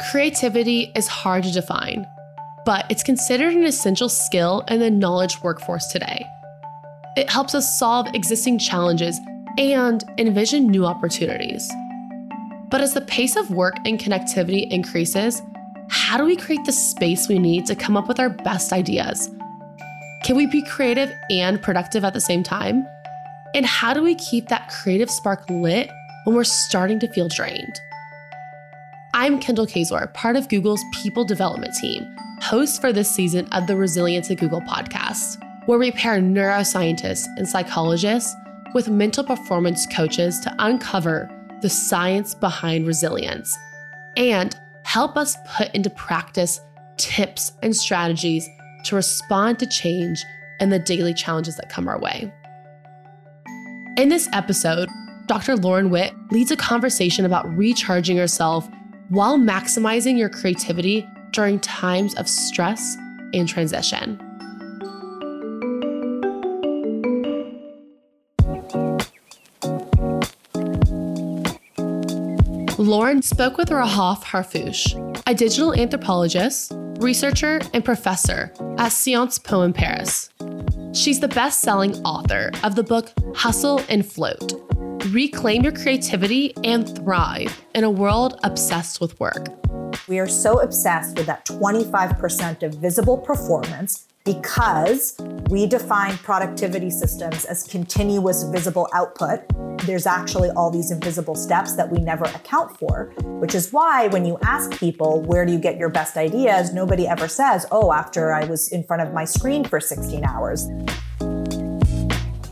Creativity is hard to define, but it's considered an essential skill in the knowledge workforce today. It helps us solve existing challenges and envision new opportunities. But as the pace of work and connectivity increases, how do we create the space we need to come up with our best ideas? Can we be creative and productive at the same time? And how do we keep that creative spark lit when we're starting to feel drained? I'm Kendall Kazor, part of Google's People Development Team, host for this season of the Resilience at Google podcast, where we pair neuroscientists and psychologists with mental performance coaches to uncover the science behind resilience and help us put into practice tips and strategies to respond to change and the daily challenges that come our way. In this episode, Dr. Lauren Whitt leads a conversation about recharging yourself while maximizing your creativity during times of stress and transition. Lauren spoke with Rahaf Harfoush, a digital anthropologist, researcher, and professor at Sciences Po in Paris. She's the best selling author of the book Hustle and Float Reclaim Your Creativity and Thrive in a World Obsessed with Work. We are so obsessed with that 25% of visible performance because we define productivity systems as continuous visible output. There's actually all these invisible steps that we never account for, which is why when you ask people, where do you get your best ideas? Nobody ever says, oh, after I was in front of my screen for 16 hours.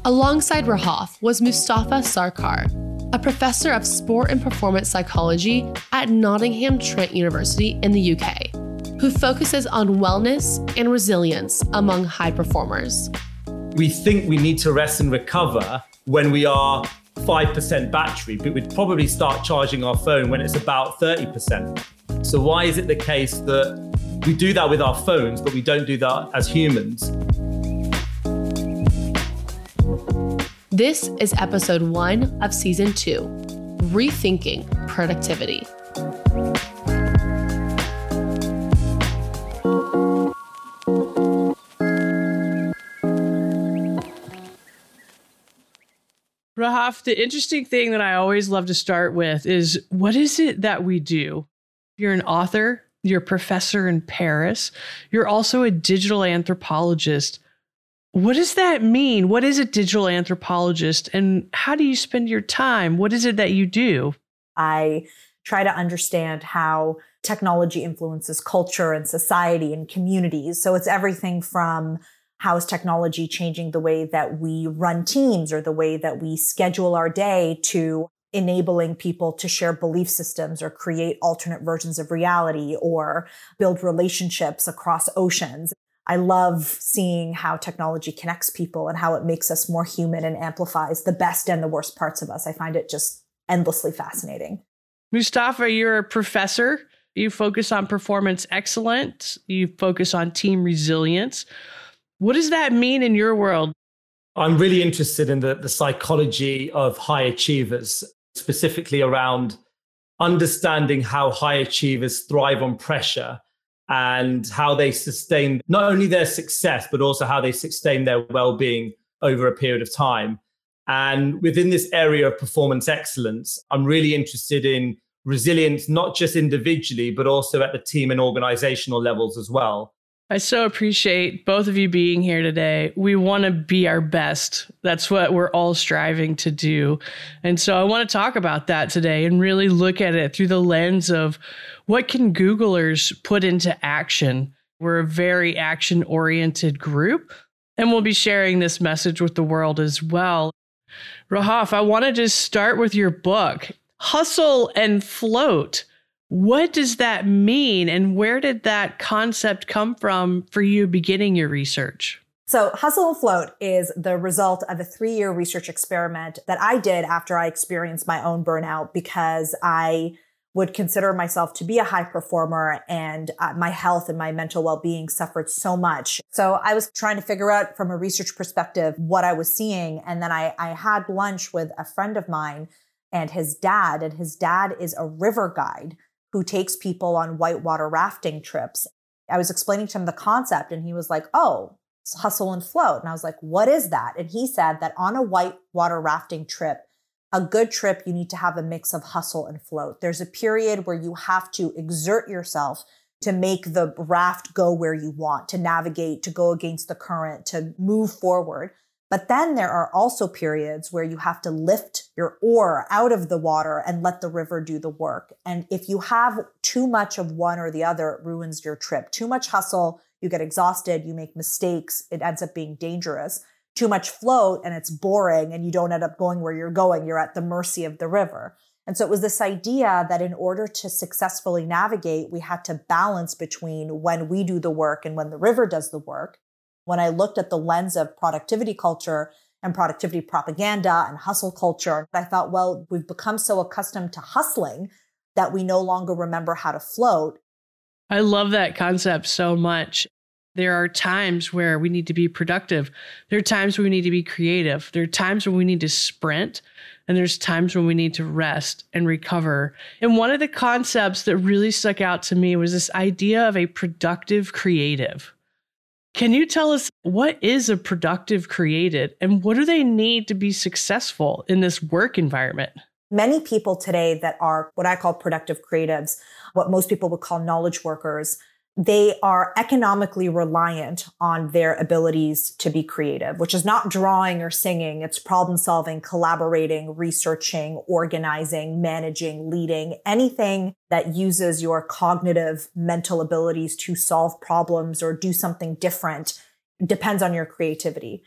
Alongside Rahaf was Mustafa Sarkar, a professor of sport and performance psychology at Nottingham Trent University in the UK who focuses on wellness and resilience among high performers. We think we need to rest and recover when we are 5% battery, but we'd probably start charging our phone when it's about 30%. So, why is it the case that we do that with our phones, but we don't do that as humans? This is episode one of season two Rethinking Productivity. Rahaf, the interesting thing that I always love to start with is what is it that we do? You're an author, you're a professor in Paris, you're also a digital anthropologist. What does that mean? What is a digital anthropologist and how do you spend your time? What is it that you do? I try to understand how technology influences culture and society and communities. So it's everything from how is technology changing the way that we run teams or the way that we schedule our day to enabling people to share belief systems or create alternate versions of reality or build relationships across oceans. I love seeing how technology connects people and how it makes us more human and amplifies the best and the worst parts of us. I find it just endlessly fascinating. Mustafa, you're a professor. You focus on performance excellence, you focus on team resilience. What does that mean in your world? I'm really interested in the, the psychology of high achievers, specifically around understanding how high achievers thrive on pressure and how they sustain not only their success, but also how they sustain their well being over a period of time. And within this area of performance excellence, I'm really interested in resilience, not just individually, but also at the team and organizational levels as well. I so appreciate both of you being here today. We want to be our best. That's what we're all striving to do. And so I want to talk about that today and really look at it through the lens of what can Googlers put into action. We're a very action oriented group, and we'll be sharing this message with the world as well. Rahaf, I want to just start with your book, Hustle and Float what does that mean? And where did that concept come from for you beginning your research? So, Hustle and Float is the result of a three year research experiment that I did after I experienced my own burnout because I would consider myself to be a high performer and uh, my health and my mental well being suffered so much. So, I was trying to figure out from a research perspective what I was seeing. And then I, I had lunch with a friend of mine and his dad, and his dad is a river guide. Who takes people on whitewater rafting trips. I was explaining to him the concept and he was like, oh, hustle and float. And I was like, what is that? And he said that on a whitewater rafting trip, a good trip, you need to have a mix of hustle and float. There's a period where you have to exert yourself to make the raft go where you want, to navigate, to go against the current, to move forward. But then there are also periods where you have to lift your oar out of the water and let the river do the work. And if you have too much of one or the other, it ruins your trip. Too much hustle, you get exhausted, you make mistakes, it ends up being dangerous. Too much float and it's boring and you don't end up going where you're going. You're at the mercy of the river. And so it was this idea that in order to successfully navigate, we had to balance between when we do the work and when the river does the work. When I looked at the lens of productivity culture and productivity propaganda and hustle culture, I thought, well, we've become so accustomed to hustling that we no longer remember how to float. I love that concept so much. There are times where we need to be productive. There are times where we need to be creative. There are times when we need to sprint. And there's times when we need to rest and recover. And one of the concepts that really stuck out to me was this idea of a productive creative. Can you tell us what is a productive creative and what do they need to be successful in this work environment? Many people today that are what I call productive creatives, what most people would call knowledge workers, they are economically reliant on their abilities to be creative, which is not drawing or singing. It's problem solving, collaborating, researching, organizing, managing, leading, anything that uses your cognitive mental abilities to solve problems or do something different depends on your creativity.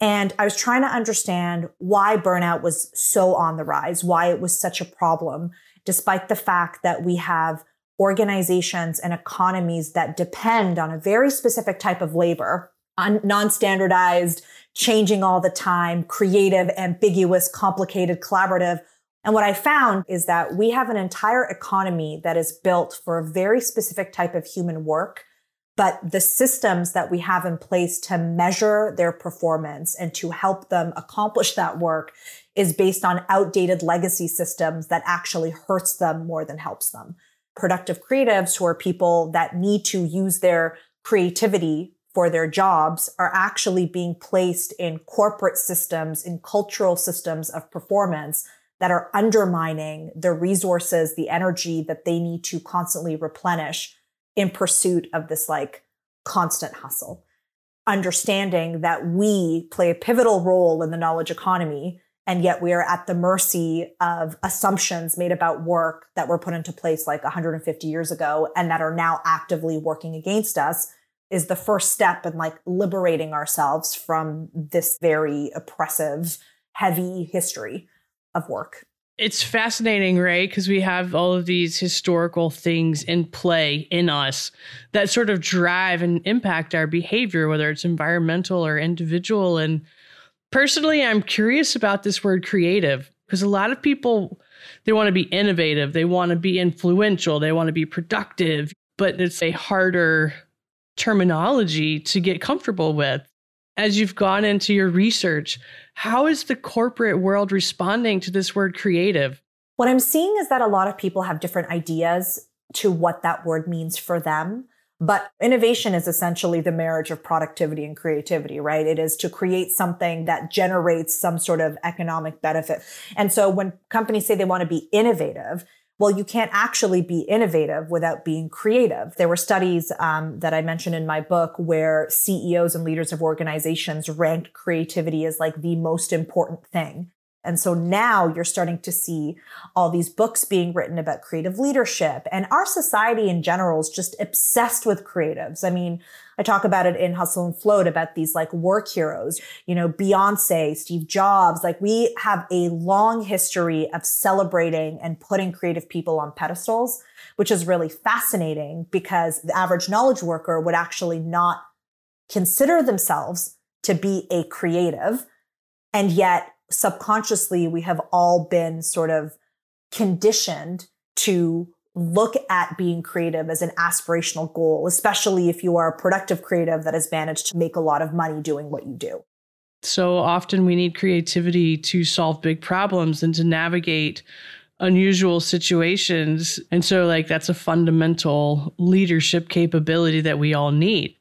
And I was trying to understand why burnout was so on the rise, why it was such a problem, despite the fact that we have organizations and economies that depend on a very specific type of labor, non-standardized, changing all the time, creative, ambiguous, complicated, collaborative. And what I found is that we have an entire economy that is built for a very specific type of human work. But the systems that we have in place to measure their performance and to help them accomplish that work is based on outdated legacy systems that actually hurts them more than helps them productive creatives who are people that need to use their creativity for their jobs are actually being placed in corporate systems, in cultural systems of performance that are undermining the resources, the energy that they need to constantly replenish in pursuit of this like constant hustle. Understanding that we play a pivotal role in the knowledge economy and yet we are at the mercy of assumptions made about work that were put into place like 150 years ago and that are now actively working against us is the first step in like liberating ourselves from this very oppressive heavy history of work it's fascinating, right? Because we have all of these historical things in play in us that sort of drive and impact our behavior, whether it's environmental or individual. And Personally, I'm curious about this word creative because a lot of people they want to be innovative, they want to be influential, they want to be productive, but it's a harder terminology to get comfortable with. As you've gone into your research, how is the corporate world responding to this word creative? What I'm seeing is that a lot of people have different ideas to what that word means for them. But innovation is essentially the marriage of productivity and creativity, right? It is to create something that generates some sort of economic benefit. And so when companies say they want to be innovative, well, you can't actually be innovative without being creative. There were studies um, that I mentioned in my book where CEOs and leaders of organizations ranked creativity as like the most important thing. And so now you're starting to see all these books being written about creative leadership. And our society in general is just obsessed with creatives. I mean, I talk about it in Hustle and Float about these like work heroes, you know, Beyonce, Steve Jobs. Like we have a long history of celebrating and putting creative people on pedestals, which is really fascinating because the average knowledge worker would actually not consider themselves to be a creative. And yet subconsciously we have all been sort of conditioned to look at being creative as an aspirational goal, especially if you are a productive creative that has managed to make a lot of money doing what you do. So often we need creativity to solve big problems and to navigate unusual situations. And so, like, that's a fundamental leadership capability that we all need.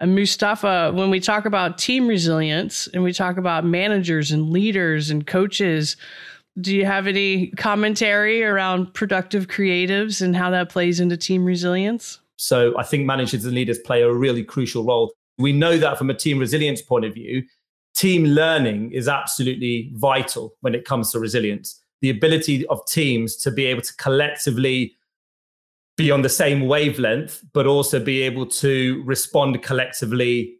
And Mustafa, when we talk about team resilience and we talk about managers and leaders and coaches, do you have any commentary around productive creatives and how that plays into team resilience? So I think managers and leaders play a really crucial role. We know that from a team resilience point of view, team learning is absolutely vital when it comes to resilience. The ability of teams to be able to collectively be on the same wavelength, but also be able to respond collectively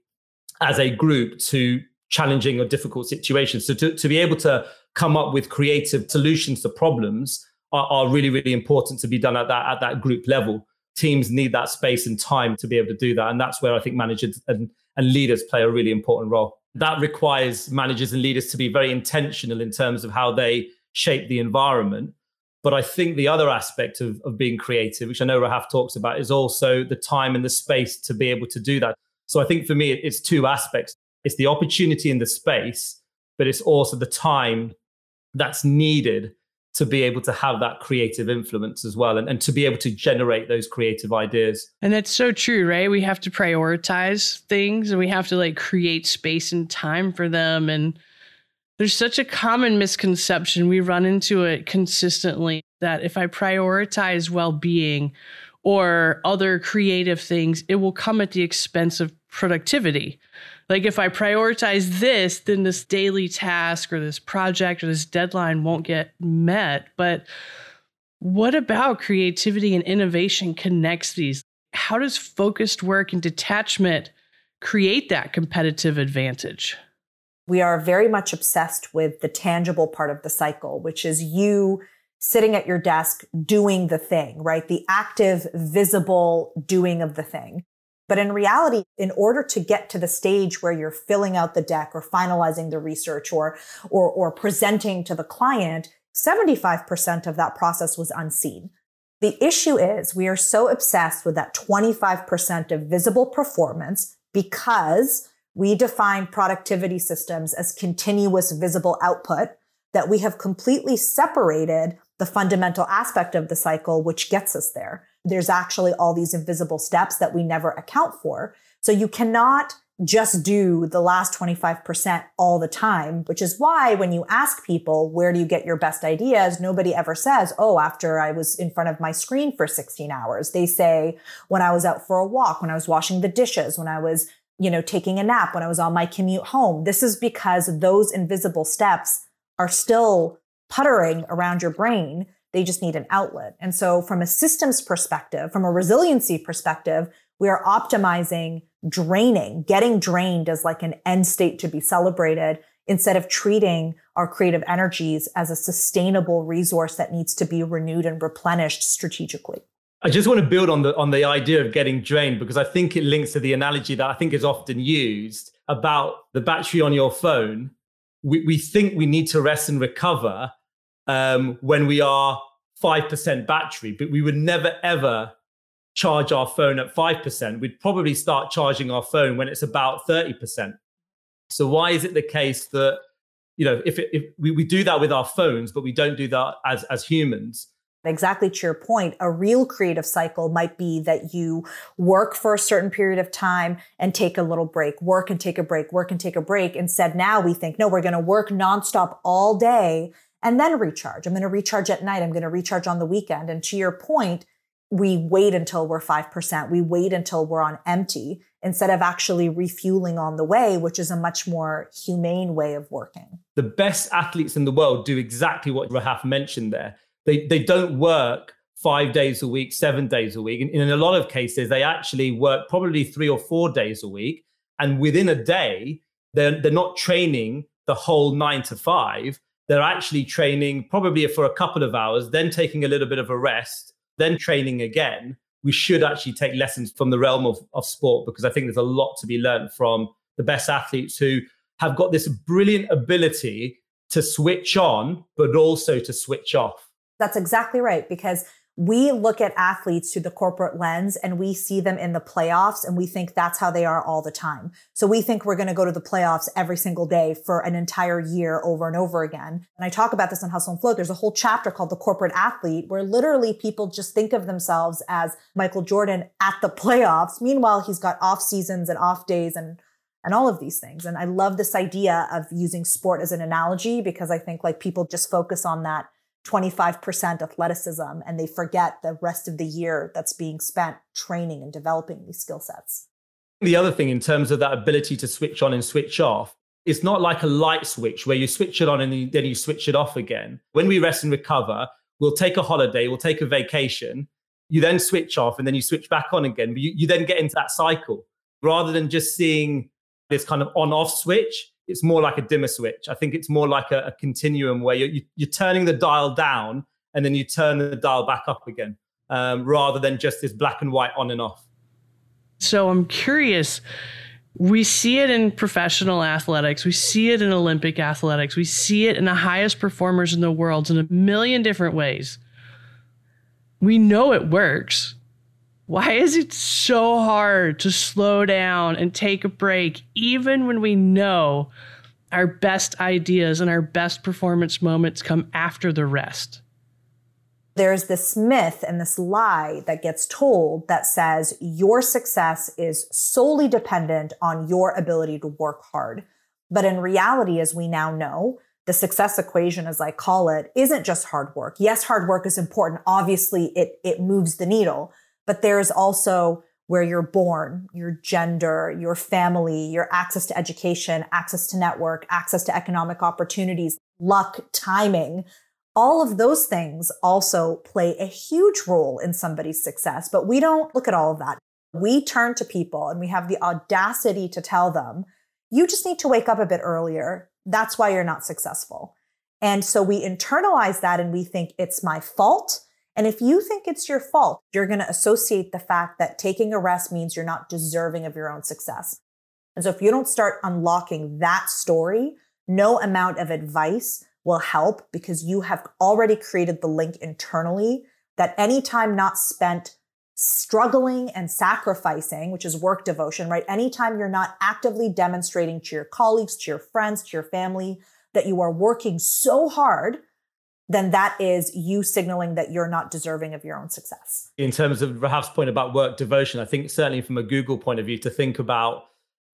as a group to challenging or difficult situations. So to, to be able to come up with creative solutions to problems are, are really, really important to be done at that at that group level. Teams need that space and time to be able to do that. And that's where I think managers and, and leaders play a really important role. That requires managers and leaders to be very intentional in terms of how they shape the environment but I think the other aspect of, of being creative, which I know Rahaf talks about, is also the time and the space to be able to do that. So I think for me, it's two aspects it's the opportunity in the space, but it's also the time that's needed to be able to have that creative influence as well and, and to be able to generate those creative ideas. And that's so true, right? We have to prioritize things and we have to like create space and time for them. And there's such a common misconception. We run into it consistently that if I prioritize well being or other creative things, it will come at the expense of productivity. Like if I prioritize this, then this daily task or this project or this deadline won't get met. But what about creativity and innovation connects these? How does focused work and detachment create that competitive advantage? We are very much obsessed with the tangible part of the cycle, which is you sitting at your desk doing the thing, right? The active, visible doing of the thing. But in reality, in order to get to the stage where you're filling out the deck or finalizing the research or, or, or presenting to the client, 75% of that process was unseen. The issue is we are so obsessed with that 25% of visible performance because we define productivity systems as continuous visible output that we have completely separated the fundamental aspect of the cycle, which gets us there. There's actually all these invisible steps that we never account for. So you cannot just do the last 25% all the time, which is why when you ask people, where do you get your best ideas? Nobody ever says, Oh, after I was in front of my screen for 16 hours. They say, when I was out for a walk, when I was washing the dishes, when I was you know, taking a nap when I was on my commute home. This is because those invisible steps are still puttering around your brain. They just need an outlet. And so from a systems perspective, from a resiliency perspective, we are optimizing draining, getting drained as like an end state to be celebrated instead of treating our creative energies as a sustainable resource that needs to be renewed and replenished strategically. I just want to build on the on the idea of getting drained because I think it links to the analogy that I think is often used about the battery on your phone. We, we think we need to rest and recover um, when we are five percent battery, but we would never ever charge our phone at five percent. We'd probably start charging our phone when it's about thirty percent. So why is it the case that you know if, it, if we, we do that with our phones, but we don't do that as as humans? Exactly to your point, a real creative cycle might be that you work for a certain period of time and take a little break, work and take a break, work and take a break. Instead, now we think, no, we're going to work nonstop all day and then recharge. I'm going to recharge at night. I'm going to recharge on the weekend. And to your point, we wait until we're 5%. We wait until we're on empty instead of actually refueling on the way, which is a much more humane way of working. The best athletes in the world do exactly what Rahaf mentioned there they, they don't work five days a week, seven days a week. And in a lot of cases, they actually work probably three or four days a week. And within a day, they're, they're not training the whole nine to five. They're actually training probably for a couple of hours, then taking a little bit of a rest, then training again. We should actually take lessons from the realm of, of sport because I think there's a lot to be learned from the best athletes who have got this brilliant ability to switch on, but also to switch off. That's exactly right. Because we look at athletes through the corporate lens and we see them in the playoffs and we think that's how they are all the time. So we think we're going to go to the playoffs every single day for an entire year over and over again. And I talk about this in Hustle and Float. There's a whole chapter called the corporate athlete where literally people just think of themselves as Michael Jordan at the playoffs. Meanwhile, he's got off seasons and off days and and all of these things. And I love this idea of using sport as an analogy because I think like people just focus on that 25% athleticism and they forget the rest of the year that's being spent training and developing these skill sets. The other thing in terms of that ability to switch on and switch off, it's not like a light switch where you switch it on and then you switch it off again. When we rest and recover, we'll take a holiday, we'll take a vacation, you then switch off and then you switch back on again. But you, you then get into that cycle rather than just seeing this kind of on off switch it's more like a dimmer switch. I think it's more like a, a continuum where you're, you, are turning the dial down and then you turn the dial back up again, um, rather than just this black and white on and off. So I'm curious. We see it in professional athletics. We see it in Olympic athletics. We see it in the highest performers in the world in a million different ways. We know it works. Why is it so hard to slow down and take a break, even when we know our best ideas and our best performance moments come after the rest? There's this myth and this lie that gets told that says your success is solely dependent on your ability to work hard. But in reality, as we now know, the success equation, as I call it, isn't just hard work. Yes, hard work is important. Obviously, it, it moves the needle but there's also where you're born, your gender, your family, your access to education, access to network, access to economic opportunities, luck, timing. All of those things also play a huge role in somebody's success, but we don't look at all of that. We turn to people and we have the audacity to tell them, you just need to wake up a bit earlier. That's why you're not successful. And so we internalize that and we think it's my fault. And if you think it's your fault, you're going to associate the fact that taking a rest means you're not deserving of your own success. And so if you don't start unlocking that story, no amount of advice will help because you have already created the link internally that any time not spent struggling and sacrificing, which is work devotion, right? Anytime you're not actively demonstrating to your colleagues, to your friends, to your family that you are working so hard then that is you signaling that you're not deserving of your own success. In terms of Rahaf's point about work devotion, I think certainly from a Google point of view, to think about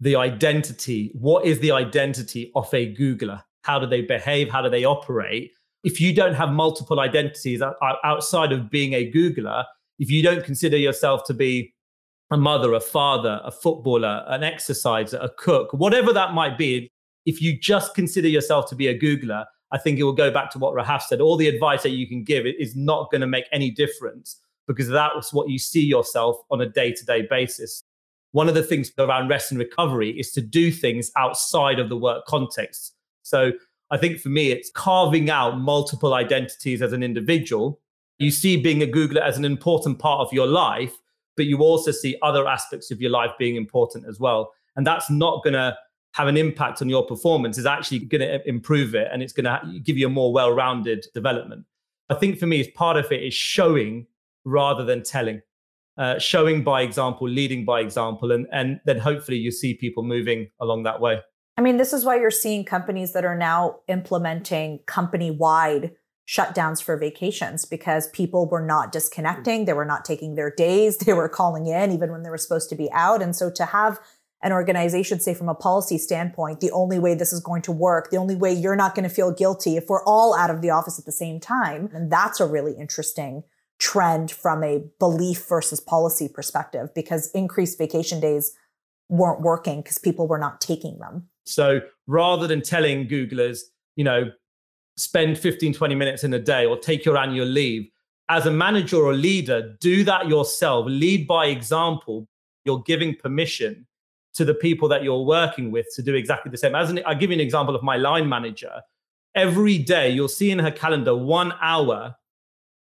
the identity. What is the identity of a Googler? How do they behave? How do they operate? If you don't have multiple identities outside of being a Googler, if you don't consider yourself to be a mother, a father, a footballer, an exerciser, a cook, whatever that might be, if you just consider yourself to be a Googler, I think it will go back to what Rahaf said. All the advice that you can give is not going to make any difference because that's what you see yourself on a day to day basis. One of the things around rest and recovery is to do things outside of the work context. So I think for me, it's carving out multiple identities as an individual. You see being a Googler as an important part of your life, but you also see other aspects of your life being important as well. And that's not going to have an impact on your performance is actually going to improve it and it's going to give you a more well-rounded development. I think for me part of it is showing rather than telling. Uh, showing by example leading by example and and then hopefully you see people moving along that way. I mean this is why you're seeing companies that are now implementing company wide shutdowns for vacations because people were not disconnecting they were not taking their days they were calling in even when they were supposed to be out. And so to have an organization say from a policy standpoint, the only way this is going to work, the only way you're not going to feel guilty if we're all out of the office at the same time. And that's a really interesting trend from a belief versus policy perspective because increased vacation days weren't working because people were not taking them. So rather than telling Googlers, you know, spend 15, 20 minutes in a day or take your annual leave, as a manager or leader, do that yourself. Lead by example. You're giving permission to the people that you're working with to do exactly the same. As an, I'll give you an example of my line manager. Every day, you'll see in her calendar one hour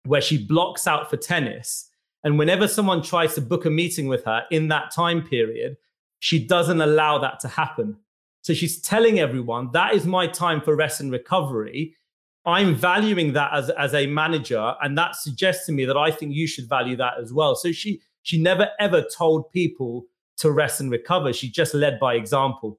where she blocks out for tennis. And whenever someone tries to book a meeting with her in that time period, she doesn't allow that to happen. So she's telling everyone that is my time for rest and recovery. I'm valuing that as, as a manager. And that suggests to me that I think you should value that as well. So she she never ever told people to rest and recover. She just led by example.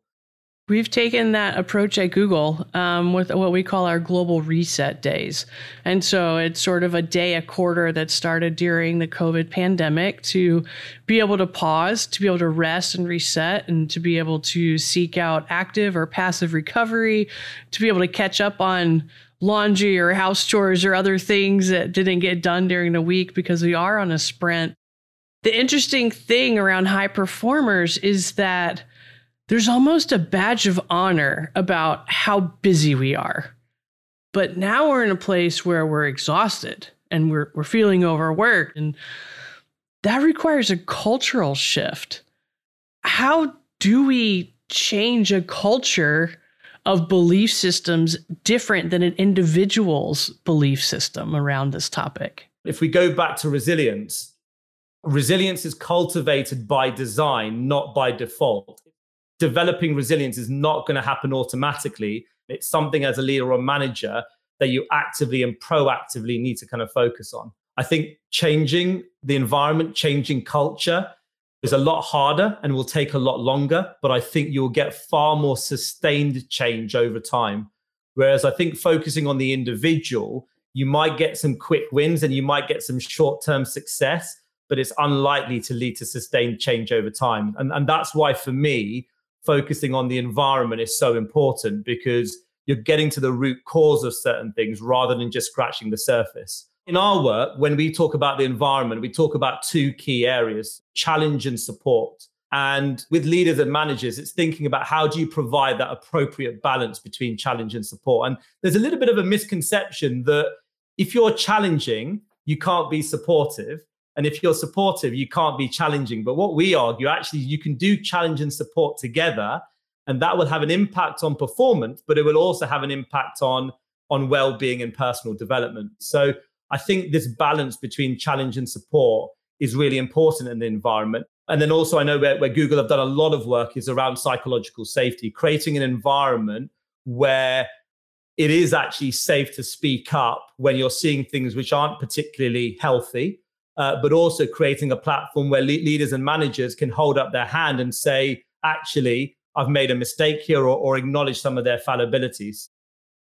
We've taken that approach at Google um, with what we call our global reset days. And so it's sort of a day a quarter that started during the COVID pandemic to be able to pause, to be able to rest and reset, and to be able to seek out active or passive recovery, to be able to catch up on laundry or house chores or other things that didn't get done during the week because we are on a sprint. The interesting thing around high performers is that there's almost a badge of honor about how busy we are. But now we're in a place where we're exhausted and we're, we're feeling overworked. And that requires a cultural shift. How do we change a culture of belief systems different than an individual's belief system around this topic? If we go back to resilience, resilience is cultivated by design, not by default developing resilience is not going to happen automatically. It's something as a leader or manager that you actively and proactively need to kind of focus on. I think changing the environment, changing culture is a lot harder and will take a lot longer, but I think you'll get far more sustained change over time. Whereas I think focusing on the individual, you might get some quick wins and you might get some short term success, but it's unlikely to lead to sustained change over time. And, and that's why, for me, focusing on the environment is so important because you're getting to the root cause of certain things rather than just scratching the surface. In our work, when we talk about the environment, we talk about two key areas challenge and support. And with leaders and managers, it's thinking about how do you provide that appropriate balance between challenge and support. And there's a little bit of a misconception that if you're challenging, you can't be supportive. And if you're supportive, you can't be challenging. But what we argue, actually, you can do challenge and support together, and that will have an impact on performance, but it will also have an impact on, on well-being and personal development. So I think this balance between challenge and support is really important in the environment. And then also, I know where, where Google have done a lot of work is around psychological safety, creating an environment where it is actually safe to speak up when you're seeing things which aren't particularly healthy uh, but also creating a platform where le- leaders and managers can hold up their hand and say, actually, I've made a mistake here or, or acknowledge some of their fallibilities.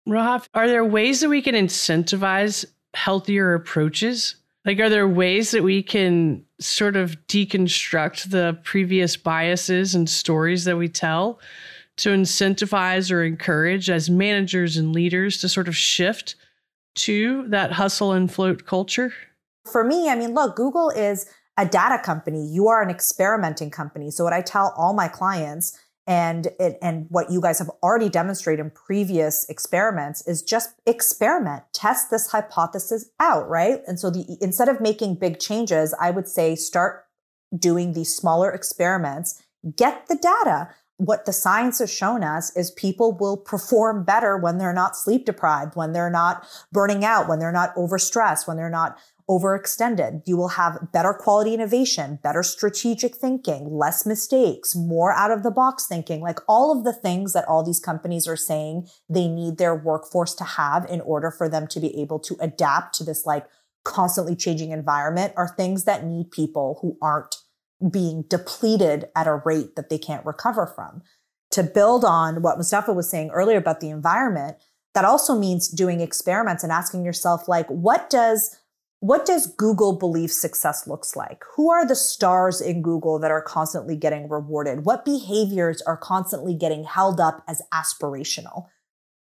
Rahaf, are there ways that we can incentivize healthier approaches? Like, are there ways that we can sort of deconstruct the previous biases and stories that we tell to incentivize or encourage as managers and leaders to sort of shift to that hustle and float culture? For me, I mean, look, Google is a data company. You are an experimenting company. So what I tell all my clients and and what you guys have already demonstrated in previous experiments is just experiment, test this hypothesis out, right? And so the instead of making big changes, I would say start doing these smaller experiments, get the data. What the science has shown us is people will perform better when they're not sleep deprived, when they're not burning out, when they're not overstressed, when they're not overextended. You will have better quality innovation, better strategic thinking, less mistakes, more out of the box thinking, like all of the things that all these companies are saying they need their workforce to have in order for them to be able to adapt to this like constantly changing environment are things that need people who aren't being depleted at a rate that they can't recover from. To build on what Mustafa was saying earlier about the environment, that also means doing experiments and asking yourself, like, what does what does Google believe success looks like? Who are the stars in Google that are constantly getting rewarded? What behaviors are constantly getting held up as aspirational?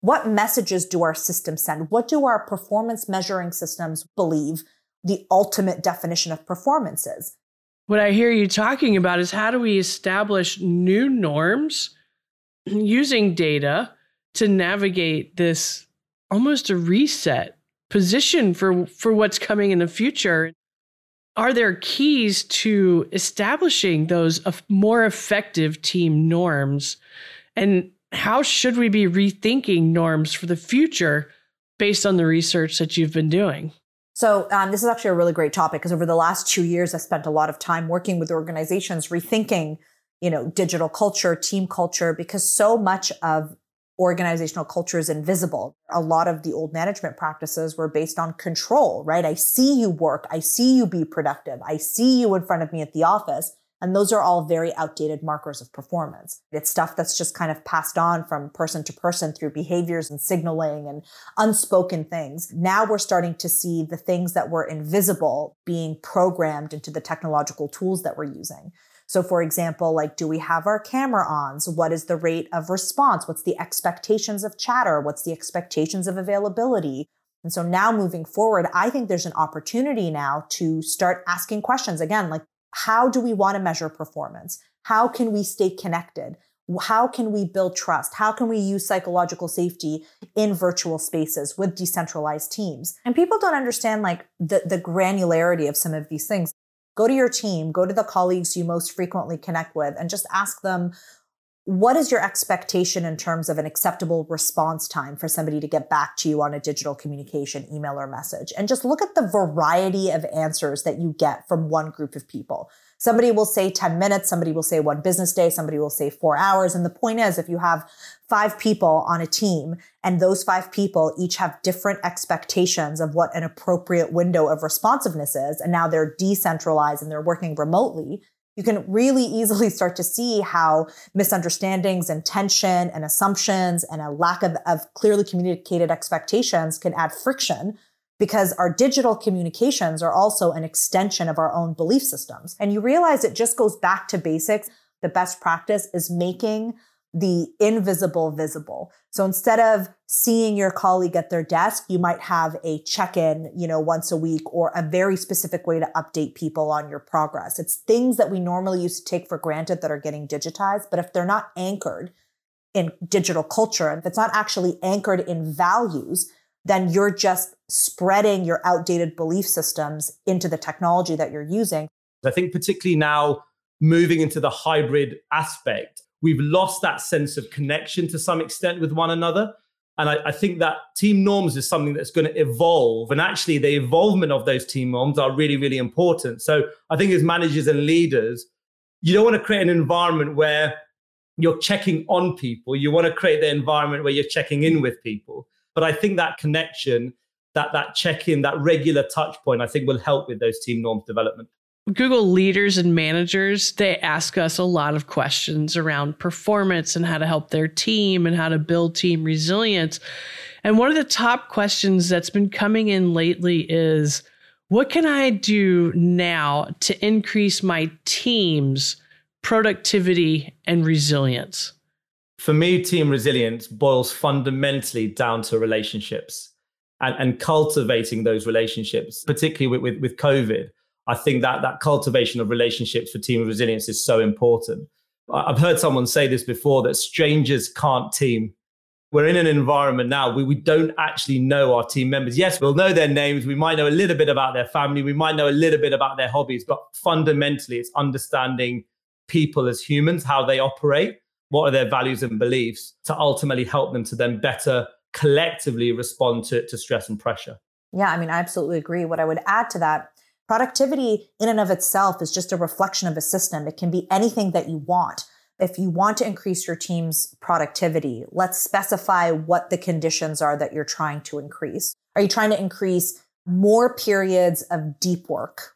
What messages do our systems send? What do our performance measuring systems believe the ultimate definition of performance is? What I hear you talking about is how do we establish new norms using data to navigate this almost a reset position for for what's coming in the future are there keys to establishing those more effective team norms? And how should we be rethinking norms for the future based on the research that you've been doing? So um, this is actually a really great topic because over the last two years i spent a lot of time working with organizations rethinking you know digital culture team culture because so much of organizational culture is invisible. A lot of the old management practices were based on control, right? I see you work. I see you be productive. I see you in front of me at the office. And those are all very outdated markers of performance. It's stuff that's just kind of passed on from person to person through behaviors and signaling and unspoken things. Now we're starting to see the things that were invisible being programmed into the technological tools that we're using. So for example, like, do we have our camera ons? What is the rate of response? What's the expectations of chatter? What's the expectations of availability? And so now moving forward, I think there's an opportunity now to start asking questions again, like, how do we want to measure performance? How can we stay connected? How can we build trust? How can we use psychological safety in virtual spaces with decentralized teams? And people don't understand like the, the granularity of some of these things. Go to your team, go to the colleagues you most frequently connect with, and just ask them, what is your expectation in terms of an acceptable response time for somebody to get back to you on a digital communication, email, or message? And just look at the variety of answers that you get from one group of people. Somebody will say 10 minutes, somebody will say one business day, somebody will say four hours. And the point is, if you have five people on a team and those five people each have different expectations of what an appropriate window of responsiveness is, and now they're decentralized and they're working remotely, you can really easily start to see how misunderstandings and tension and assumptions and a lack of, of clearly communicated expectations can add friction because our digital communications are also an extension of our own belief systems. And you realize it just goes back to basics. The best practice is making the invisible visible. So instead of seeing your colleague at their desk, you might have a check-in, you know, once a week or a very specific way to update people on your progress. It's things that we normally used to take for granted that are getting digitized, but if they're not anchored in digital culture, if it's not actually anchored in values, then you're just spreading your outdated belief systems into the technology that you're using. I think, particularly now moving into the hybrid aspect, we've lost that sense of connection to some extent with one another. And I, I, think that team norms is something that's going to evolve. And actually, the evolvement of those team norms are really, really important. So I think as managers and leaders, you don't want to create an environment where you're checking on people. You want to create the environment where you're checking in with people. But I think that connection, that that check-in, that regular touch point, I think will help with those team norms development. Google leaders and managers, they ask us a lot of questions around performance and how to help their team and how to build team resilience. And one of the top questions that's been coming in lately is what can I do now to increase my team's productivity and resilience? For me, team resilience boils fundamentally down to relationships and, and cultivating those relationships, particularly with, with, with COVID. I think that that cultivation of relationships for team resilience is so important. I've heard someone say this before that strangers can't team. We're in an environment now where we don't actually know our team members. Yes, we'll know their names. We might know a little bit about their family. We might know a little bit about their hobbies, but fundamentally, it's understanding people as humans, how they operate what are their values and beliefs to ultimately help them to then better collectively respond to, to stress and pressure. Yeah, I mean, I absolutely agree. What I would add to that, productivity in and of itself is just a reflection of a system. It can be anything that you want. If you want to increase your team's productivity, let's specify what the conditions are that you're trying to increase. Are you trying to increase more periods of deep work?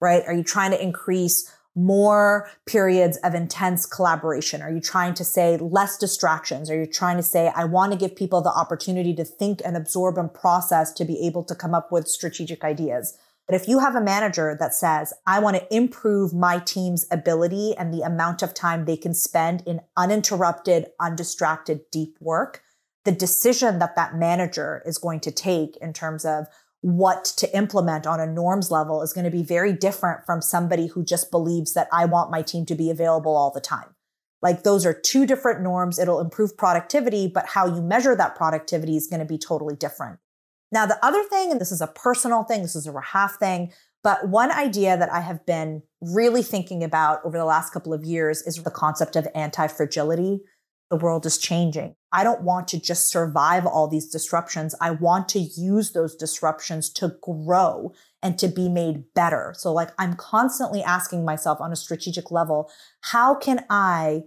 Right? Are you trying to increase more periods of intense collaboration? Are you trying to say less distractions? Are you trying to say, I want to give people the opportunity to think and absorb and process to be able to come up with strategic ideas? But if you have a manager that says, I want to improve my team's ability and the amount of time they can spend in uninterrupted, undistracted, deep work, the decision that that manager is going to take in terms of what to implement on a norms level is going to be very different from somebody who just believes that I want my team to be available all the time. Like those are two different norms. It'll improve productivity, but how you measure that productivity is going to be totally different. Now, the other thing, and this is a personal thing, this is a Rahaf thing, but one idea that I have been really thinking about over the last couple of years is the concept of anti fragility. The world is changing. I don't want to just survive all these disruptions. I want to use those disruptions to grow and to be made better. So, like, I'm constantly asking myself on a strategic level, how can I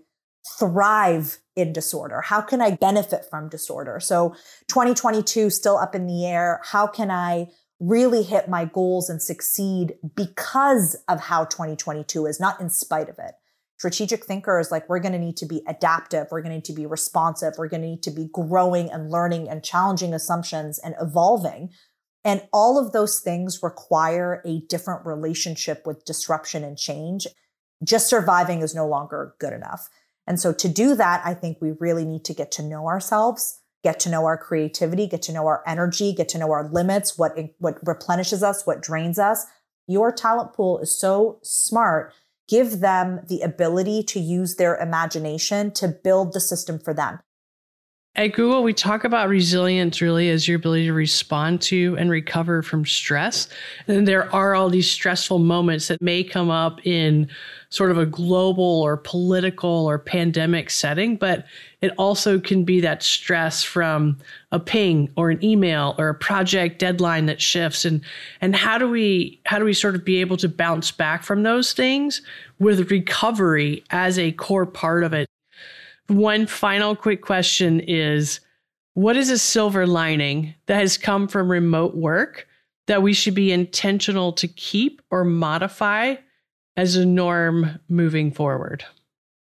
thrive in disorder? How can I benefit from disorder? So 2022 still up in the air. How can I really hit my goals and succeed because of how 2022 is, not in spite of it? Strategic thinkers, like we're going to need to be adaptive. We're going to need to be responsive. We're going to need to be growing and learning and challenging assumptions and evolving. And all of those things require a different relationship with disruption and change. Just surviving is no longer good enough. And so to do that, I think we really need to get to know ourselves, get to know our creativity, get to know our energy, get to know our limits, what, what replenishes us, what drains us. Your talent pool is so smart. Give them the ability to use their imagination to build the system for them. At Google, we talk about resilience really as your ability to respond to and recover from stress. And there are all these stressful moments that may come up in sort of a global or political or pandemic setting, but it also can be that stress from a ping or an email or a project deadline that shifts. And and how do we how do we sort of be able to bounce back from those things with recovery as a core part of it? One final quick question is what is a silver lining that has come from remote work that we should be intentional to keep or modify as a norm moving forward?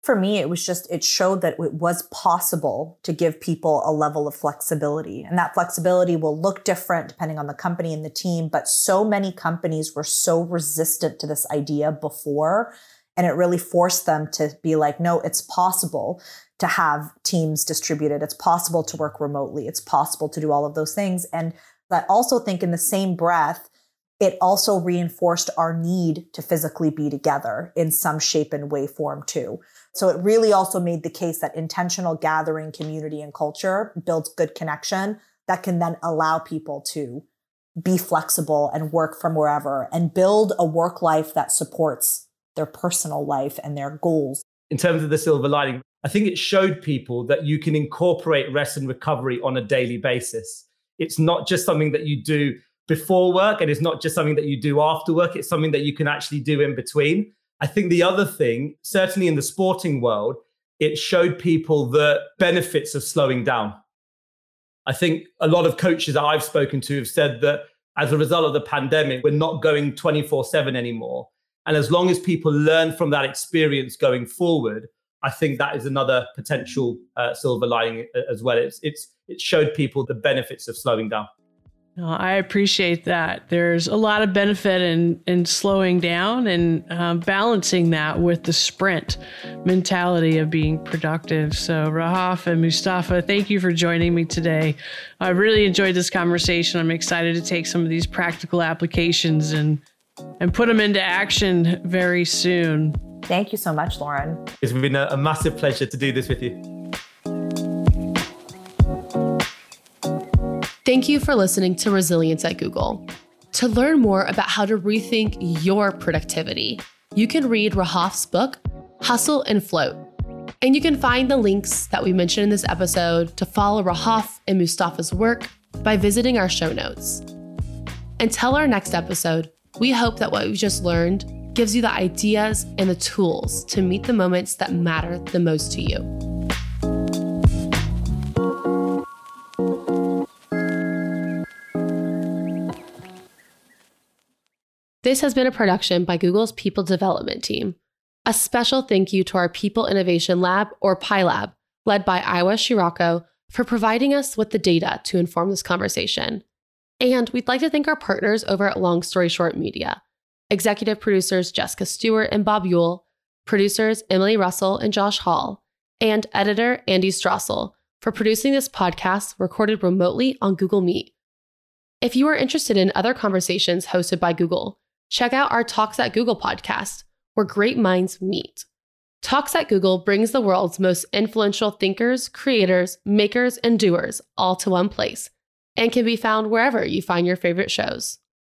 For me, it was just, it showed that it was possible to give people a level of flexibility. And that flexibility will look different depending on the company and the team. But so many companies were so resistant to this idea before. And it really forced them to be like, no, it's possible to have teams distributed. It's possible to work remotely. It's possible to do all of those things. And I also think in the same breath, it also reinforced our need to physically be together in some shape and way form too. So it really also made the case that intentional gathering, community, and culture builds good connection that can then allow people to be flexible and work from wherever and build a work life that supports their personal life and their goals. In terms of the silver lining, I think it showed people that you can incorporate rest and recovery on a daily basis. It's not just something that you do before work and it's not just something that you do after work. It's something that you can actually do in between. I think the other thing, certainly in the sporting world, it showed people the benefits of slowing down. I think a lot of coaches that I've spoken to have said that as a result of the pandemic, we're not going 24 7 anymore. And as long as people learn from that experience going forward, I think that is another potential uh, silver lining uh, as well. It's it's it showed people the benefits of slowing down. I appreciate that. There's a lot of benefit in in slowing down and uh, balancing that with the sprint mentality of being productive. So, Rahaf and Mustafa, thank you for joining me today. I really enjoyed this conversation. I'm excited to take some of these practical applications and and put them into action very soon. Thank you so much, Lauren. It's been a, a massive pleasure to do this with you. Thank you for listening to Resilience at Google. To learn more about how to rethink your productivity, you can read Rahaf's book, Hustle and Float. And you can find the links that we mentioned in this episode to follow Rahaf and Mustafa's work by visiting our show notes. Until our next episode, we hope that what we've just learned gives you the ideas and the tools to meet the moments that matter the most to you. This has been a production by Google's People Development Team. A special thank you to our People Innovation Lab, or PILab, led by Iowa Shirako, for providing us with the data to inform this conversation. And we'd like to thank our partners over at Long Story Short Media executive producers Jessica Stewart and Bob Yule, producers Emily Russell and Josh Hall, and editor Andy Strassel for producing this podcast recorded remotely on Google Meet. If you are interested in other conversations hosted by Google, check out our Talks at Google podcast, where great minds meet. Talks at Google brings the world's most influential thinkers, creators, makers, and doers all to one place and can be found wherever you find your favorite shows.